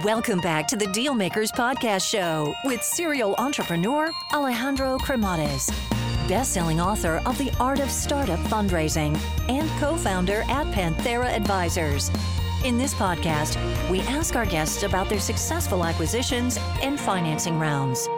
Welcome back to the Dealmakers Podcast Show with serial entrepreneur Alejandro Cremades, best-selling author of The Art of Startup Fundraising and co-founder at Panthera Advisors. In this podcast, we ask our guests about their successful acquisitions and financing rounds.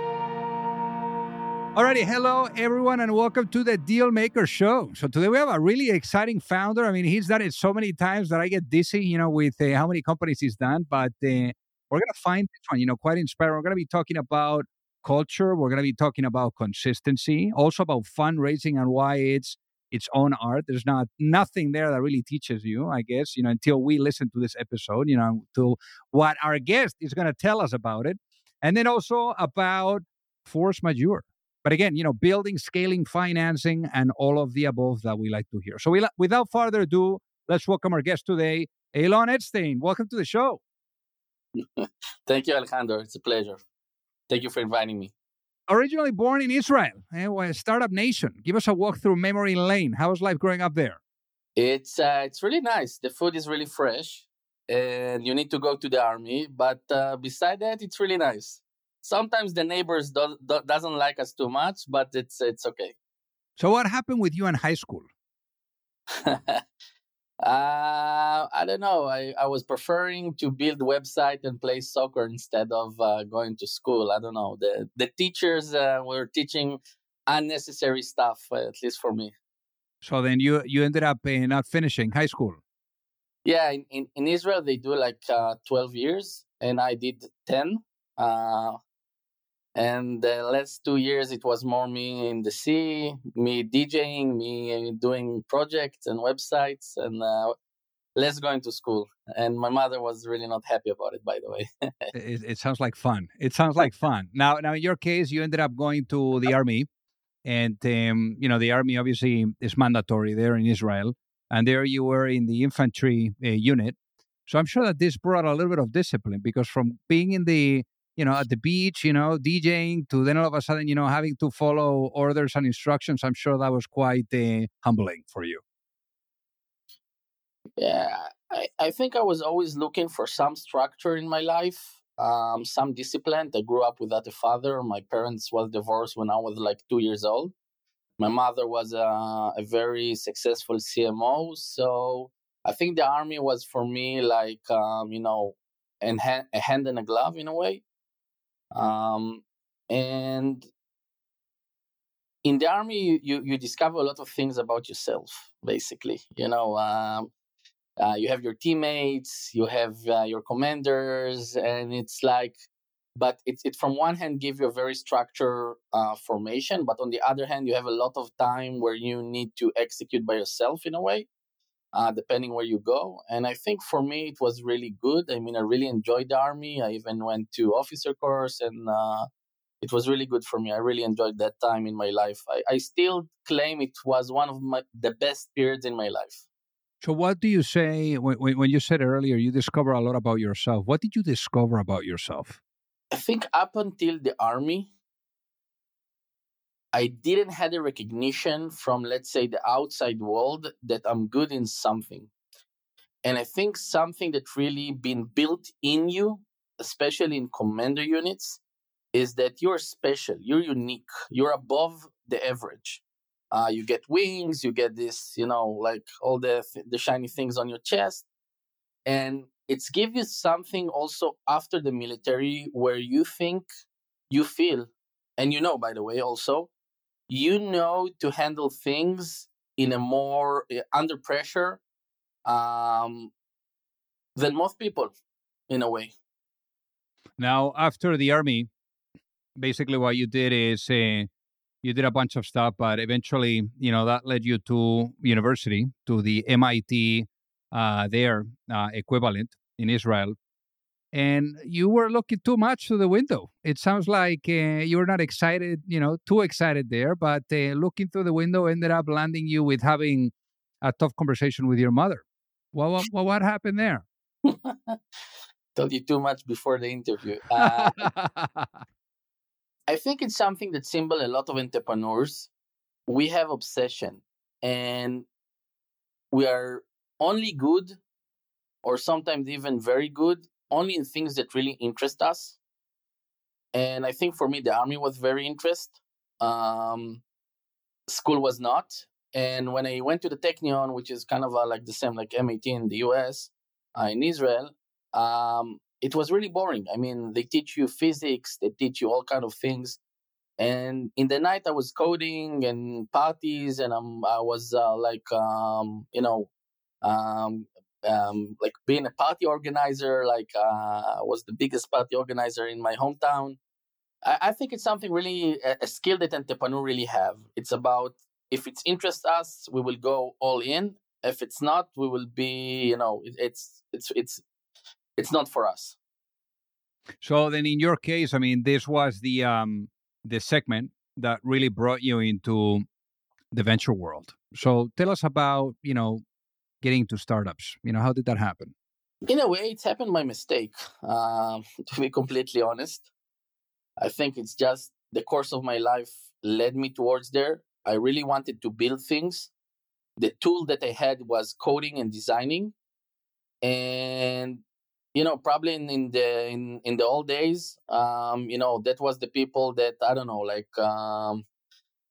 Alrighty, hello everyone, and welcome to the Deal Maker Show. So today we have a really exciting founder. I mean, he's done it so many times that I get dizzy, you know, with uh, how many companies he's done. But uh, we're gonna find this one, you know, quite inspiring. We're gonna be talking about culture. We're gonna be talking about consistency, also about fundraising and why it's its own art. There's not nothing there that really teaches you, I guess, you know, until we listen to this episode, you know, to what our guest is gonna tell us about it, and then also about force majeure but again, you know, building, scaling, financing, and all of the above that we like to hear. So, we, without further ado, let's welcome our guest today, Eylon Etshtein. Welcome to the show. Thank you, Alejandro. It's a pleasure. Thank you for inviting me. Originally born in Israel, eh, a startup nation. Give us a walk through memory lane. How was life growing up there? It's uh, it's really nice. The food is really fresh, and you need to go to the army. But uh, beside that, it's really nice sometimes the neighbors do, do, doesn't like us too much, but it's it's okay. So what happened with you in high school? uh, I don't know. I, I was preferring to build website and play soccer instead of uh, going to school. I don't know. The the teachers uh, were teaching unnecessary stuff, uh, at least for me. So then you you ended up uh, not finishing high school. Yeah, in, in, in Israel they do like uh, twelve years, and I did ten. Uh, and the last two years it was more me in the sea me djing me doing projects and websites and uh, less going to school. And my mother was really not happy about it by the way. It, it, sounds like fun. It sounds like fun. Now now in your case you ended up going to the army and um, you know the army obviously is mandatory there in israel and there you were in the infantry uh, unit. So i'm sure that this brought a little bit of discipline because from being in the you know, at the beach, you know, DJing to then all of a sudden, you know, having to follow orders and instructions. I'm sure that was quite uh, humbling for you. Yeah, I, I think I was always looking for some structure in my life, um, some discipline. I grew up without a father. My parents was divorced when I was like two years old. My mother was a, a very successful CMO. So I think the army was for me like, um, you know, a hand in a glove in a way. Um, and in the army, you, you discover a lot of things about yourself, basically. You know, um, uh, you have your teammates, you have uh, your commanders, and it's like, but it, it from one hand give you a very structured uh, formation, but on the other hand, you have a lot of time where you need to execute by yourself in a way uh, depending where you go. And I think for me, it was really good. I mean, I really enjoyed the army. I even went to officer course and uh, it was really good for me. I really enjoyed that time in my life. I, I still claim it was one of my, the best periods in my life. So, what do you say when, when you said earlier you discover a lot about yourself? What did you discover about yourself? I think up until the army, I didn't have a recognition from, let's say, the outside world that I'm good in something. And I think something that really been built in you, especially in commander units, is that you're special, you're unique, you're above the average. Uh, you get wings, you get this, you know, like all the the shiny things on your chest, and it's give you something also after the military where you think, you feel, and you know, by the way, also you know to handle things in a more uh, under pressure um, than most people in a way. Now after the army basically what you did is uh, you did a bunch of stuff but eventually you know that led you to university to the mit uh, their uh, equivalent in israel and you were looking too much to the window. It sounds like uh, you were not excited, you know, too excited there, but uh, looking through the window ended up landing you with having a tough conversation with your mother. What what, what, what happened there? Told you too much before the interview. Uh, I think it's something that symbol a lot of entrepreneurs. We have obsession, and we are only good, or sometimes even very good only in things that really interest us. And I think for me, the army was very interest. Um, school was not. And when I went to the Technion, which is kind of like the same like MIT in the US, uh, in Israel, um, it was really boring. I mean, they teach you physics, they teach you all kind of things. And in the night, I was coding and parties, and I'm, I was uh, like, um, you know, um, um, like being a party organizer. Like, uh, was the biggest party organizer in my hometown. I, I think it's something really a, a skill that entrepreneur really have. It's about if it interests us, we will go all in. If it's not, we will be, you know, it, it's it's it's it's not for us. So then, in your case, I mean, this was the um the segment that really brought you into the venture world. So tell us about you know getting into startups. You know, how did that happen? In a way, it's happened by mistake. Uh, to be completely honest, I think it's just the course of my life led me towards there. I really wanted to build things. The tool that I had was coding and designing, and you know probably in, in the in, in the old days um you know that was the people that i don't know like um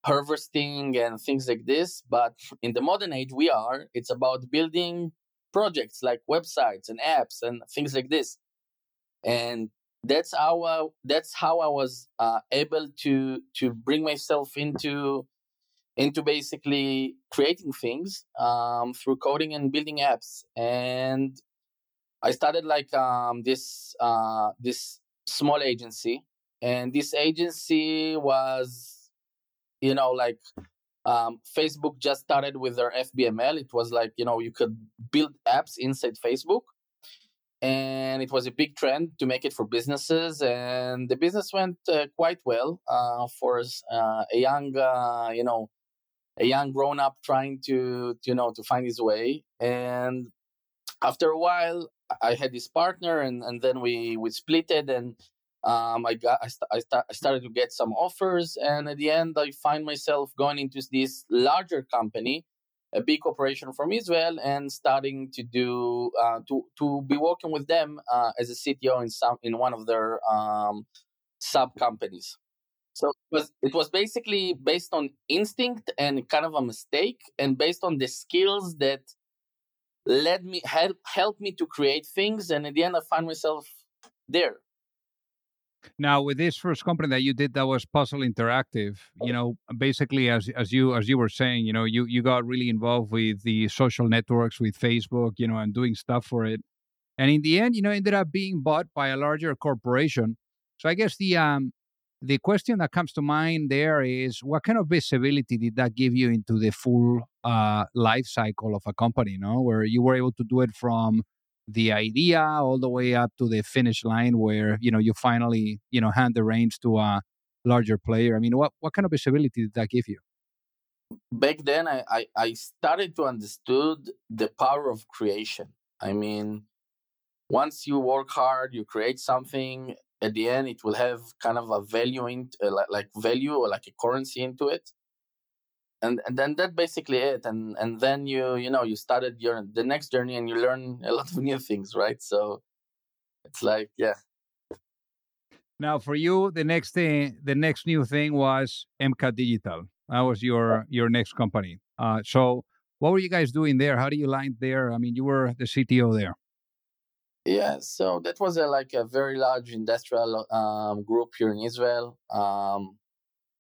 harvesting and things like this but in the modern age we are it's about building projects like websites and apps and things like this. And that's how I, that's how I was uh, able to to bring myself into into basically creating things um, through coding and building apps. And I started like um, this uh, this small agency, and this agency was, you know, like um, Facebook just started with their FBML. It was like you know you could build apps inside Facebook, and it was a big trend to make it for businesses, and the business went uh, quite well uh, for uh, a young, uh, you know, a young grown up trying to, you know, to find his way, and after a while I had this partner, and, and then we we split it, and um, I got I, st- I, st- I started to get some offers, and at the end, I find myself going into this larger company, a big corporation from Israel, and starting to do uh, to to be working with them uh, as a CTO in some in one of their um, sub companies. So it was it was basically based on instinct and kind of a mistake, and based on the skills that led me help helped me to create things and at the end i find myself there now with this first company that you did that was puzzle interactive you know basically as as you as you were saying you know you you got really involved with the social networks with facebook you know and doing stuff for it. And in the end you know ended up being bought by a larger corporation. So i guess the um the question that comes to mind there is what kind of visibility did that give you into the full uh, life cycle of a company, you know, where you were able to do it from the idea all the way up to the finish line where, you know, you finally, you know, hand the reins to a larger player. I mean, what, what kind of visibility did that give you? Back then, I, I, I started to understood the power of creation. I mean, once you work hard, you create something, at the end it will have kind of a value in uh, like, like value or like a currency into it and and then that basically it and and then you you know you started your the next journey and you learn a lot of new things right? So it's like yeah. Now for you the next thing the next new thing was mcat digital. That was your your next company. Uh, so what were you guys doing there? How do you land there? I mean you were the cto there. Yeah, so that was a, like a very large industrial um, group here in Israel. Um,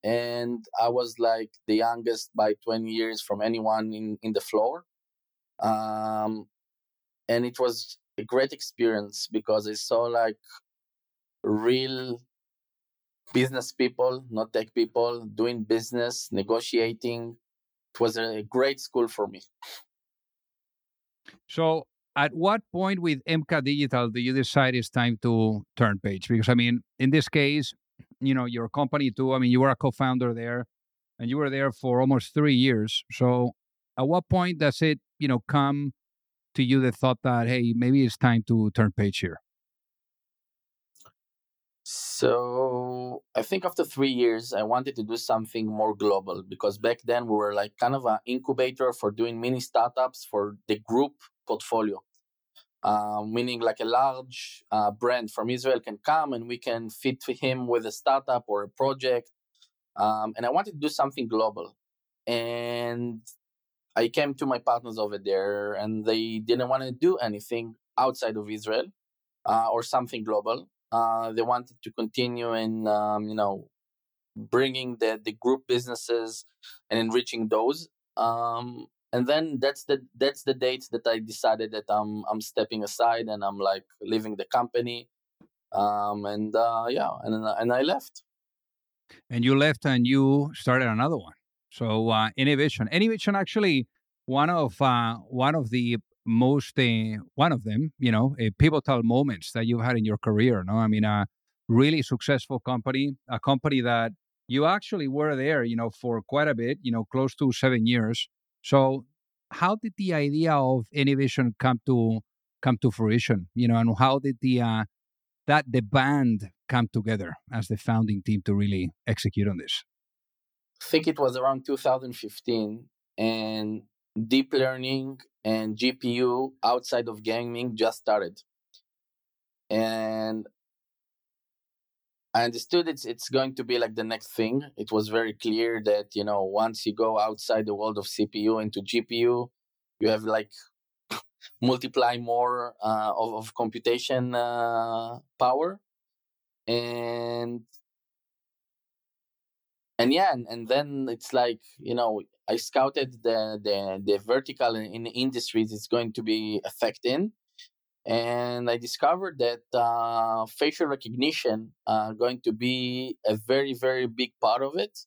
and I was like the youngest by 20 years from anyone in, in the floor. Um, and it was a great experience because I saw like real business people, not tech people, doing business, negotiating. It was a great school for me. So at what point with MCAT Digital do you decide it's time to turn page? Because I mean, in this case, you know, your company too. I mean, you were a co-founder there, and you were there for almost three years. So, at what point does it, you know, come to you the thought that hey, maybe it's time to turn page here? So I think after three years, I wanted to do something more global because back then we were like kind of an incubator for doing mini startups for the group portfolio. Uh, meaning like a large uh, brand from Israel can come and we can fit him with a startup or a project. Um, and I wanted to do something global. And I came to my partners over there, and they didn't want to do anything outside of Israel uh, or something global. Uh, they wanted to continue in, um, you know, bringing the, the group businesses and enriching those. Um, and then that's the that's the date that I decided that I'm I'm stepping aside and I'm like leaving the company. Um, and uh, yeah, and and I left. And you left and you started another one. So uh, Anyvision, Anyvision actually one of uh, one of the most uh, one of them, you know, uh, pivotal moments that you've had in your career. No, I mean a really successful company, a company that you actually were there, you know, for quite a bit, you know, close to seven years. So how did the idea of Anyvision come to come to fruition? You know, and how did the uh, that the band come together as the founding team to really execute on this? I think it was around 2015, and deep learning and GPU outside of gaming just started. And I understood it's it's going to be like the next thing. It was very clear that you know once you go outside the world of CPU into GPU, you have like multiply more uh, of, of computation uh, power, and and yeah and, and then it's like you know i scouted the the, the vertical in, in industries it's going to be affecting and i discovered that uh, facial recognition uh, going to be a very very big part of it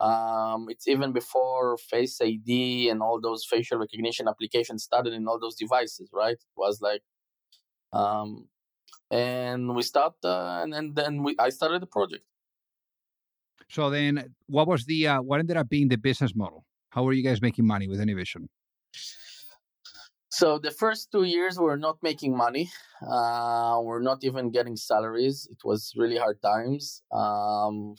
um, it's even before face id and all those facial recognition applications started in all those devices right it was like um, and we start uh, and, and then we, i started the project so then, what was the uh, what ended up being the business model? How were you guys making money with Anyvision? So the first two years we're not making money. Uh, we're not even getting salaries. It was really hard times. Um,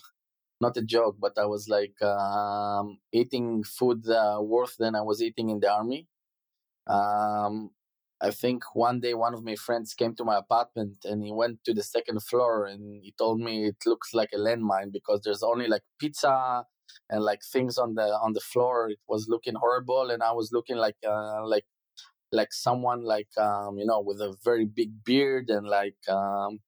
not a joke, but I was like um, eating food uh, worse than I was eating in the army. Um, I think one day one of my friends came to my apartment and he went to the second floor and he told me it looks like a landmine because there's only like pizza and like things on the on the floor. It was looking horrible and I was looking like uh, like like someone like um you know with a very big beard and like um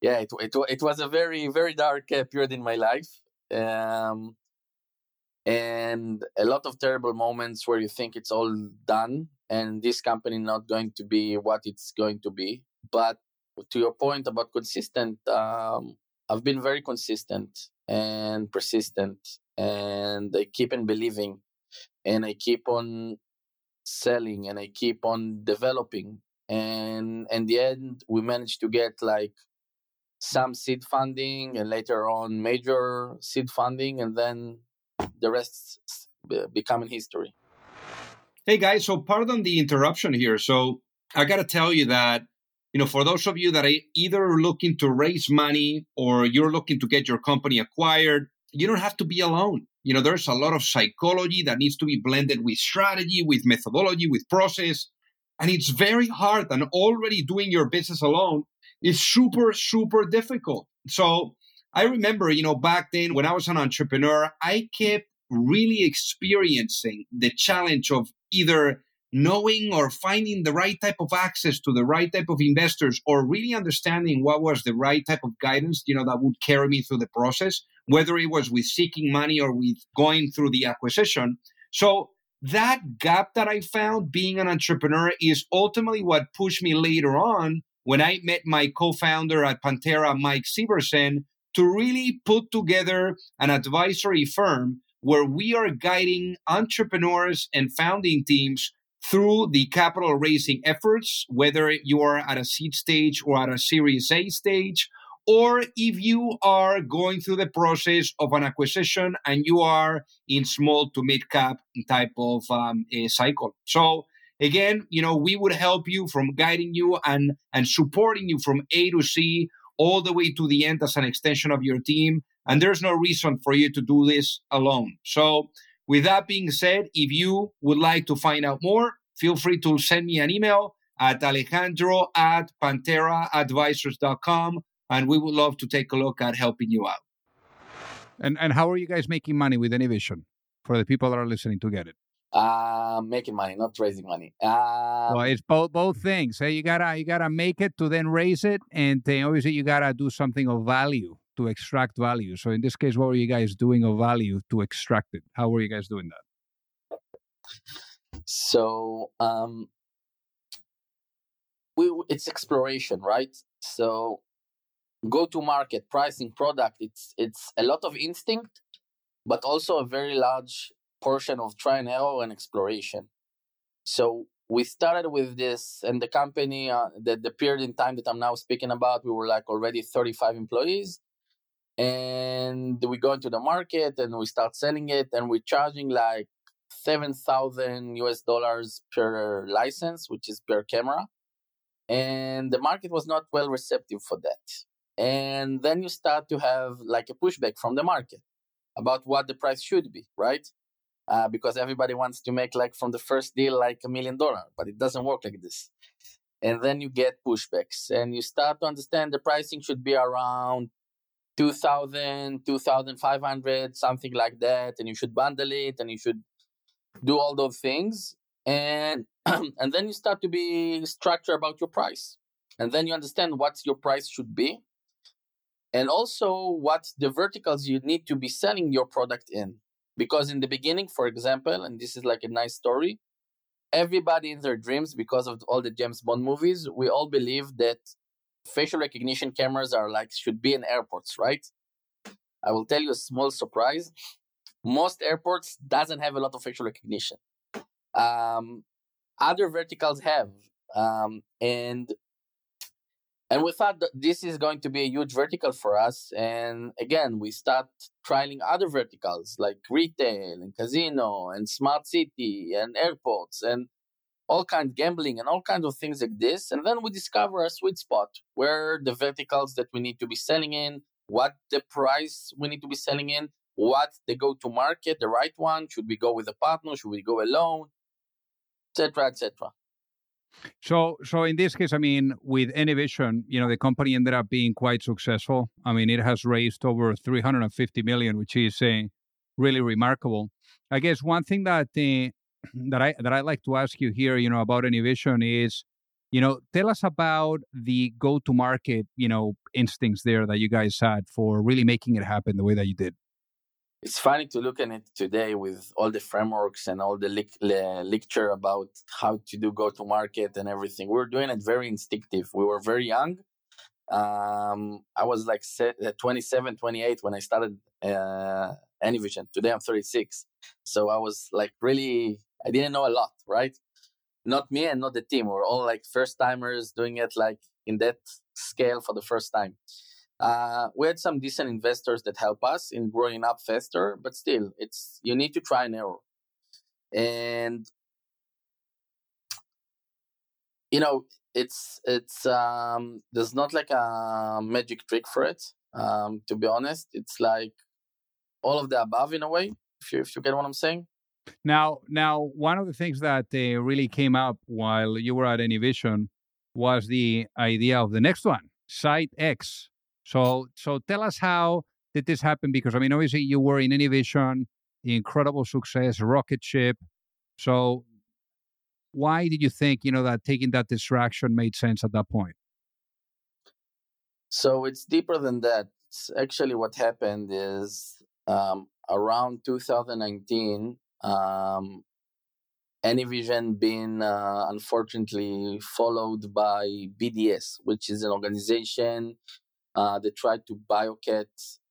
yeah it it, it was a very very dark uh, period in my life um and a lot of terrible moments where you think it's all done and this company not going to be what it's going to be. But to your point about consistent um, i've been very consistent and persistent and i keep on believing and i keep on selling and i keep on developing and in the end we managed to get like some seed funding and later on major seed funding and then the rest becoming history. Hey guys, so pardon the interruption here. So I got to tell you that you know, for those of you that are either looking to raise money or you're looking to get your company acquired, you don't have to be alone. You know, there's a lot of psychology that needs to be blended with strategy, with methodology, with process. And it's very hard. And already doing your business alone is super, super difficult. So I remember, you know, back then when I was an entrepreneur, I kept really experiencing the challenge of either knowing or finding the right type of access to the right type of investors or really understanding what was the right type of guidance you know that would carry me through the process whether it was with seeking money or with going through the acquisition. So that gap that i found being an entrepreneur is ultimately what pushed me later on when i met my co-founder at Panthera mike Severson, to really put together an advisory firm where we are guiding entrepreneurs and founding teams through the capital raising efforts, whether you are at a seed stage or at a Series A stage, or if you are going through the process of an acquisition and you are in small to mid cap type of um, cycle. So again, you know, we would help you from guiding you and and supporting you from A to C all the way to the end as an extension of your team. And there's no reason for you to do this alone. So, with that being said, if you would like to find out more, feel free to send me an email at Alejandro at PantheraAdvisors.com, and we would love to take a look at helping you out. And and how are you guys making money with Anyvision for the people that are listening to get it? Uh, making money, not raising money. Uh, well, it's both both things. Hey, you gotta you gotta make it to then raise it, and then obviously you gotta do something of value to extract value. So in this case, what were you guys doing of value to extract it? How were you guys doing that? So um, we it's exploration, right? So go to market, pricing, product. It's it's a lot of instinct, but also a very large portion of try and error and exploration. So we started with this, and the company, uh, the the period in time that I'm now speaking about, we were like already 35 employees, and we go into the market and we start selling it, and we're charging like seven thousand US dollars per license, which is per camera and the market was not well receptive for that and then you start to have like a pushback from the market about what the price should be right? Uh, because everybody wants to make like from the first deal like a million dollar but it doesn't work like this. And then you get pushbacks and you start to understand the pricing should be around 2000 2500 something like that and you should bundle it and you should do all those things and and then you start to be structured about your price. And then you understand what your price should be and also what the verticals you need to be selling your product in. Because in the beginning for example and this is like a nice story everybody in their dreams because of all the james bond movies we all believe that facial recognition cameras are like should be in airports right? I will tell you a small surprise. Most airports doesn't have a lot of facial recognition. Um, other verticals have. Um, and and we thought this is going to be a huge vertical for us. And again, we start trialing other verticals like retail and casino and smart city and airports and all kinds gambling and all kinds of things like this. And then we discover a sweet spot where the verticals that we need to be selling in, what the price we need to be selling in, what the go to market, the right one. Should we go with a partner? Should we go alone? etc., etc. So, so in this case, I mean, with Anyvision, you know, the company ended up being quite successful. I mean, it has raised over 350 million, which is uh, really remarkable. I guess one thing that uh, that I that I like to ask you here, you know, about Anyvision is, you know, tell us about the go-to-market, you know, instincts there that you guys had for really making it happen the way that you did it's funny to look at it today with all the frameworks and all the le- lecture about how to do go to market and everything. We were doing it very instinctive. We were very young. Um, I was like uh, 27, 28 when I started uh, Anyvision. Today I'm 36. So I was like really, I didn't know a lot, right? Not me and not the team. We we're all like first timers doing it like in that scale for the first time. Uh, we had some decent investors that help us in growing up faster, but still, it's you need to try and error. And you know, it's it's um, there's not like a magic trick for it. Um, to be honest, it's like all of the above in a way. If you if you get what I'm saying. Now, now, one of the things that uh, really came up while you were at Anyvision was the idea of the next one, SightX. So, so tell us how did this happen? Because I mean, obviously you were in Anyvision, incredible success, rocket ship. So, why did you think you know that taking that distraction made sense at that point? So it's deeper than that. It's actually what happened is um, around 2019, um, Anyvision being uh, unfortunately followed by BDS, which is an organization uh, they tried to biocat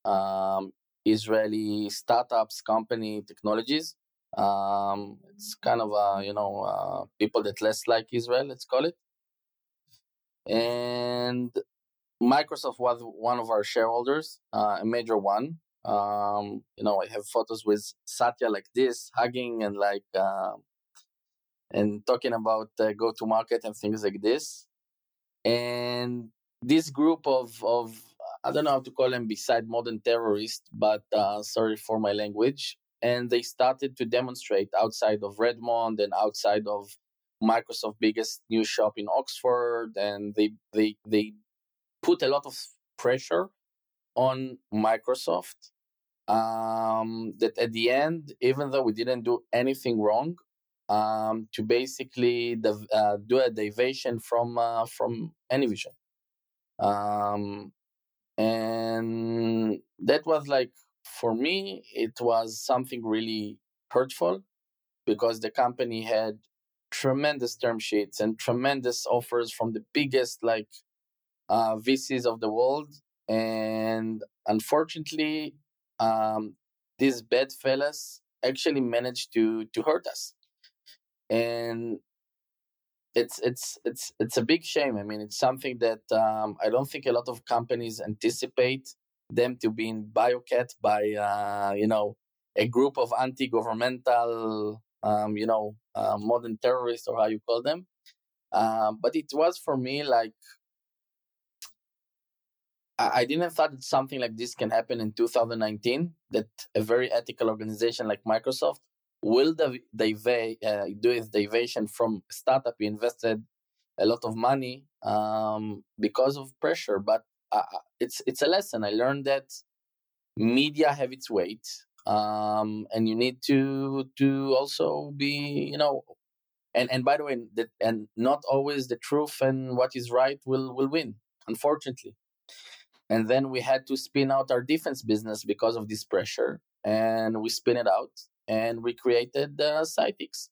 um, Israeli startups, company technologies. Um, it's kind of a, you know uh, people that less like Israel, let's call it. And Microsoft was one of our shareholders, uh, a major one. Um, you know, I have photos with Satya like this, hugging and like uh, and talking about uh, go to market and things like this. And this group of of I don't know how to call them beside modern terrorists, but uh, sorry for my language. And they started to demonstrate outside of Redmond and outside of Microsoft biggest new shop in Oxford, and they they they put a lot of pressure on Microsoft. Um, that at the end, even though we didn't do anything wrong, um, to basically the, uh, do a deviation from uh, from Anyvision, um, and that was like for me, it was something really hurtful because the company had tremendous term sheets and tremendous offers from the biggest like uh, VCs of the world, and unfortunately, um, these bad fellas actually managed to to hurt us, and it's it's it's it's a big shame. I mean, it's something that um, I don't think a lot of companies anticipate them to be in BioCat by uh, you know a group of anti-governmental um, you know uh, modern terrorists or how you call them. Um, but it was for me like I, I didn't thought that something like this can happen in 2019. That a very ethical organization like Microsoft will the uh, do its deviation from startup we invested a lot of money um, because of pressure. But uh, it's it's a lesson. I learned that media have its weight, um, and you need to to also be you know. And and by the way, and not always the truth and what is right will will win. Unfortunately, and then we had to spin out our defense business because of this pressure, and we spin it out and we created uh, SightX.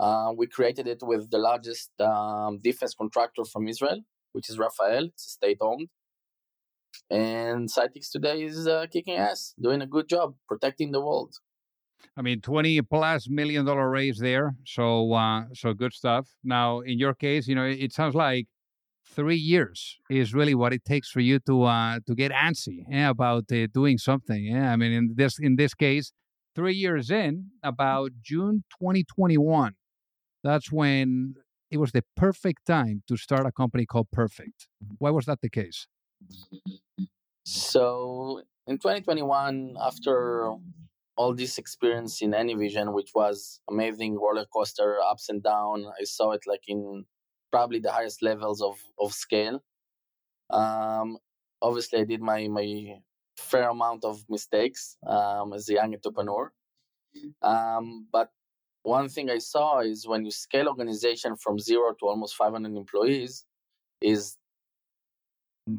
Uh, we created it with the largest um, defense contractor from Israel, which is Rafael. It's state owned. And SightX today is uh, kicking ass, doing a good job protecting the world. I mean, twenty plus million dollar raise there, so uh, so good stuff. Now, in your case, you know, it sounds like three years is really what it takes for you to uh, to get antsy yeah, about uh, doing something. Yeah, I mean, in this in this case, three years in, about June 2021, that's when it was the perfect time to start a company called Perfect. Why was that the case? So in 2021, after all this experience in Anyvision, which was amazing roller coaster, ups and down, I saw it like in probably the highest levels of, of scale. Um, obviously, I did my, my fair amount of mistakes um, as a young entrepreneur. Um, but one thing I saw is when you scale organization from zero to almost 500 employees, is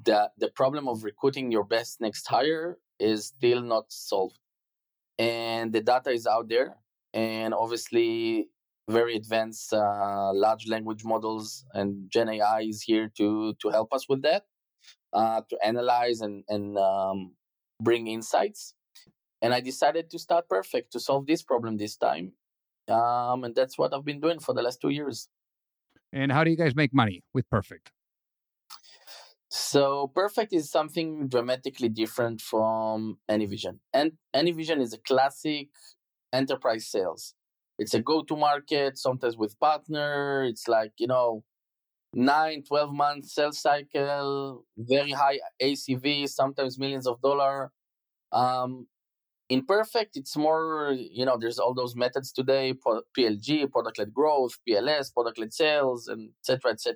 that the problem of recruiting your best next hire is still not solved. And the data is out there, and obviously very advanced uh, large language models and Gen AI is here to to help us with that, uh, to analyze and and um, bring insights. And I decided to start Perfect to solve this problem this time, um, and that's what I've been doing for the last two years. And how do you guys make money with Perfect? So Perfect is something dramatically different from AnyVision. And AnyVision is a classic enterprise sales. It's a go-to market, sometimes with partner. It's like, you know, nine, 12 month sales cycle, very high ACV, sometimes millions of dollar. Um, in Perfect, it's more, you know, there's all those methods today, PLG, product-led growth, PLS, product-led sales, and etc. etc.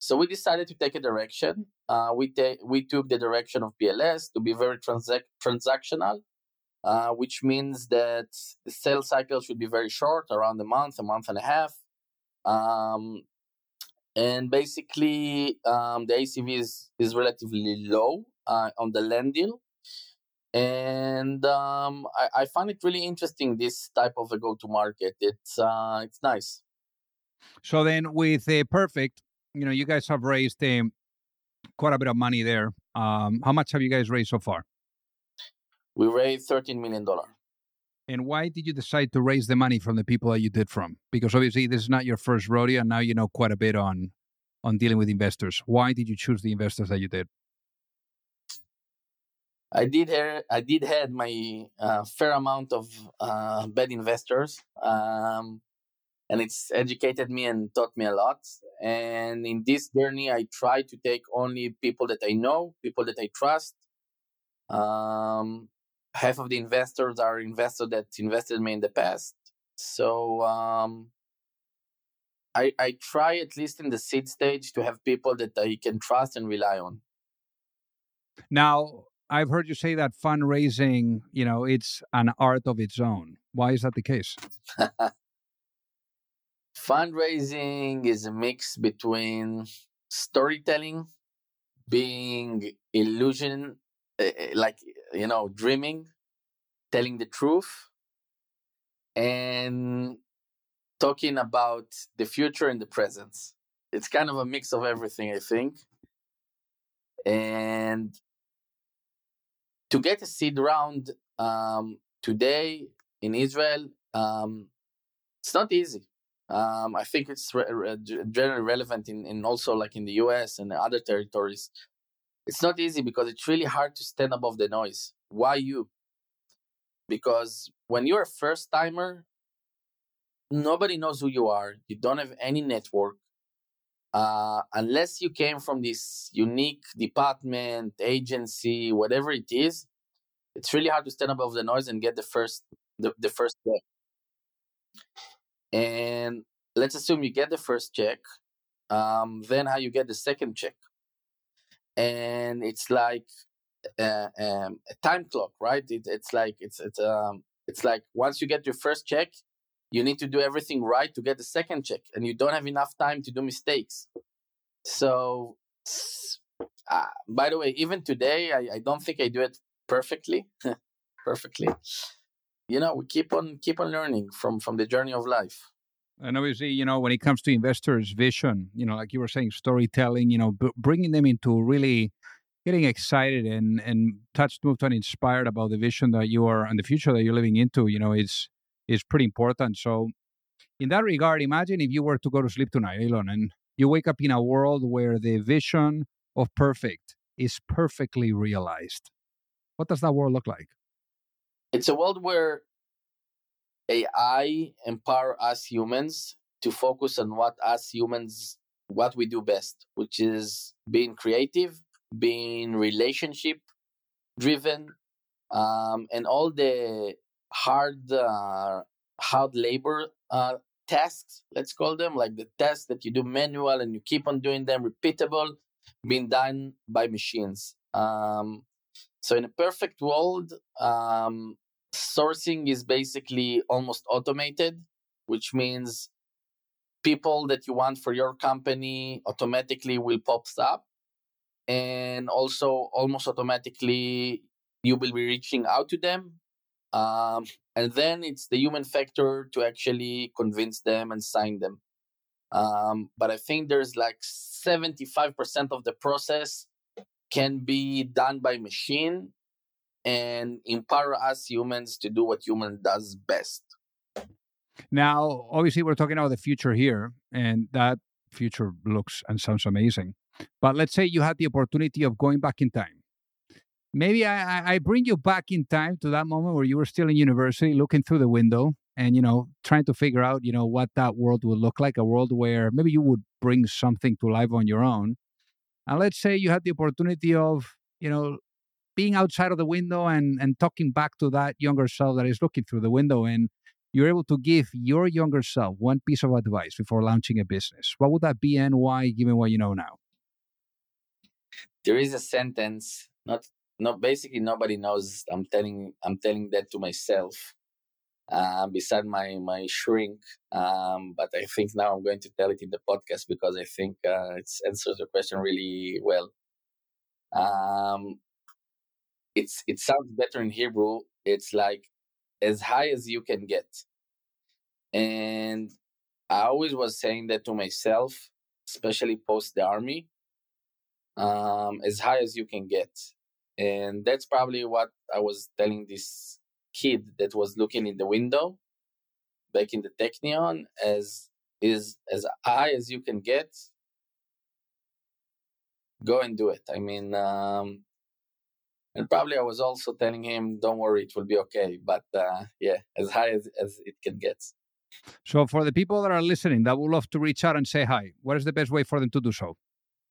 So we decided to take a direction. Uh, we, ta- we took the direction of PLS to be very transac- transactional, uh, which means that the sales cycle should be very short, around a month, a month and a half. Um, and basically, um, the ACV is, is relatively low uh, on the land deal. And um, I, I find it really interesting, this type of a go to market. It's, uh, it's nice. So then, with a perfect, you know, you guys have raised um, quite a bit of money there. Um, how much have you guys raised so far? We raised $13 million. And why did you decide to raise the money from the people that you did from? Because obviously this is not your first rodeo, and now you know quite a bit on on dealing with investors. Why did you choose the investors that you did? I did have, I did had my uh, fair amount of uh, bad investors. Um, and it's educated me and taught me a lot. And in this journey, I try to take only people that I know, people that I trust. Um, half of the investors are investors that invested me in the past. So um, I, I try at least in the seed stage to have people that I can trust and rely on. Now, I've heard you say that fundraising, you know, it's an art of its own. Why is that the case? Fundraising is a mix between storytelling, being illusion, like, you know, dreaming, telling the truth, and talking about the future and the present. It's kind of a mix of everything, I think. And to get a seed round um, today in Israel, um, it's not easy. Um, I think it's re- re- generally relevant in, in also like in the US and other territories. It's not easy because it's really hard to stand above the noise. Why you? Because when you're a first timer, nobody knows who you are. You don't have any network. Uh, unless you came from this unique department, agency, whatever it is, it's really hard to stand above the noise and get the first the, the first check. And let's assume you get the first check, um, then how you get the second check. And it's like uh, um, a time clock, right? It, it's like it's it's um it's like once you get your first check, you need to do everything right to get the second check, and you don't have enough time to do mistakes. So, uh, by the way, even today, I, I don't think I do it perfectly, perfectly. You know, we keep on keep on learning from from the journey of life. And obviously, you know, when it comes to investors' vision, you know, like you were saying, storytelling, you know, b- bringing them into really getting excited and and touched, moved, and inspired about the vision that you are and the future that you're living into, you know, is is pretty important. So, in that regard, imagine if you were to go to sleep tonight, Eylon, and you wake up in a world where the vision of perfect is perfectly realized. What does that world look like? It's a world where AI empower us humans to focus on what us humans what we do best, which is being creative, being relationship driven, um, and all the hard uh, hard labor uh, tasks, let's call them, like the tasks that you do manual and you keep on doing them repeatable, being done by machines. Um, so in a perfect world, um, sourcing is basically almost automated, which means people that you want for your company automatically will pop up. And also almost automatically you will be reaching out to them. Um, and then it's the human factor to actually convince them and sign them. Um, but I think there's like 75% of the process can be done by machine and empower us humans to do what human does best. Now, obviously, we're talking about the future here, and that future looks and sounds amazing. But let's say you had the opportunity of going back in time. Maybe I, I bring you back in time to that moment where you were still in university, looking through the window, and you know, trying to figure out, you know, what that world would look like—a world where maybe you would bring something to life on your own. And let's say you had the opportunity of, you know, being outside of the window and and talking back to that younger self that is looking through the window and you're able to give your younger self one piece of advice before launching a business what would that be and why given what you know now? There is a sentence not no basically nobody knows i'm telling i'm telling that to myself uh, beside my my shrink um, but i think now i'm going to tell it in the podcast because i think uh, it answers the question really well. Um, it's it sounds better in hebrew it's like as high as you can get. And i always was saying that to myself especially post the army um, as high as you can get. And that's probably what i was telling this kid that was looking in the window back in the technion as is as high as you can get go and do it. I mean um, and probably i was also telling him don't worry it will be okay but uh, yeah as high as, as it can get so for the people that are listening that would love to reach out and say hi what is the best way for them to do so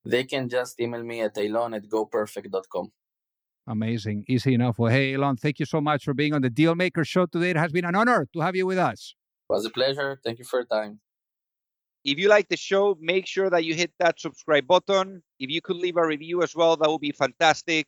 they can just email me at eylon at goperfect.com Amazing. Easy enough. Well, hey, Eylon, thank you so much for being on the Dealmaker Show today. It has been an honor to have you with us. It was a pleasure. Thank you for your time. If you like the show, make sure that you hit that subscribe button. If you could leave a review as well, that would be fantastic.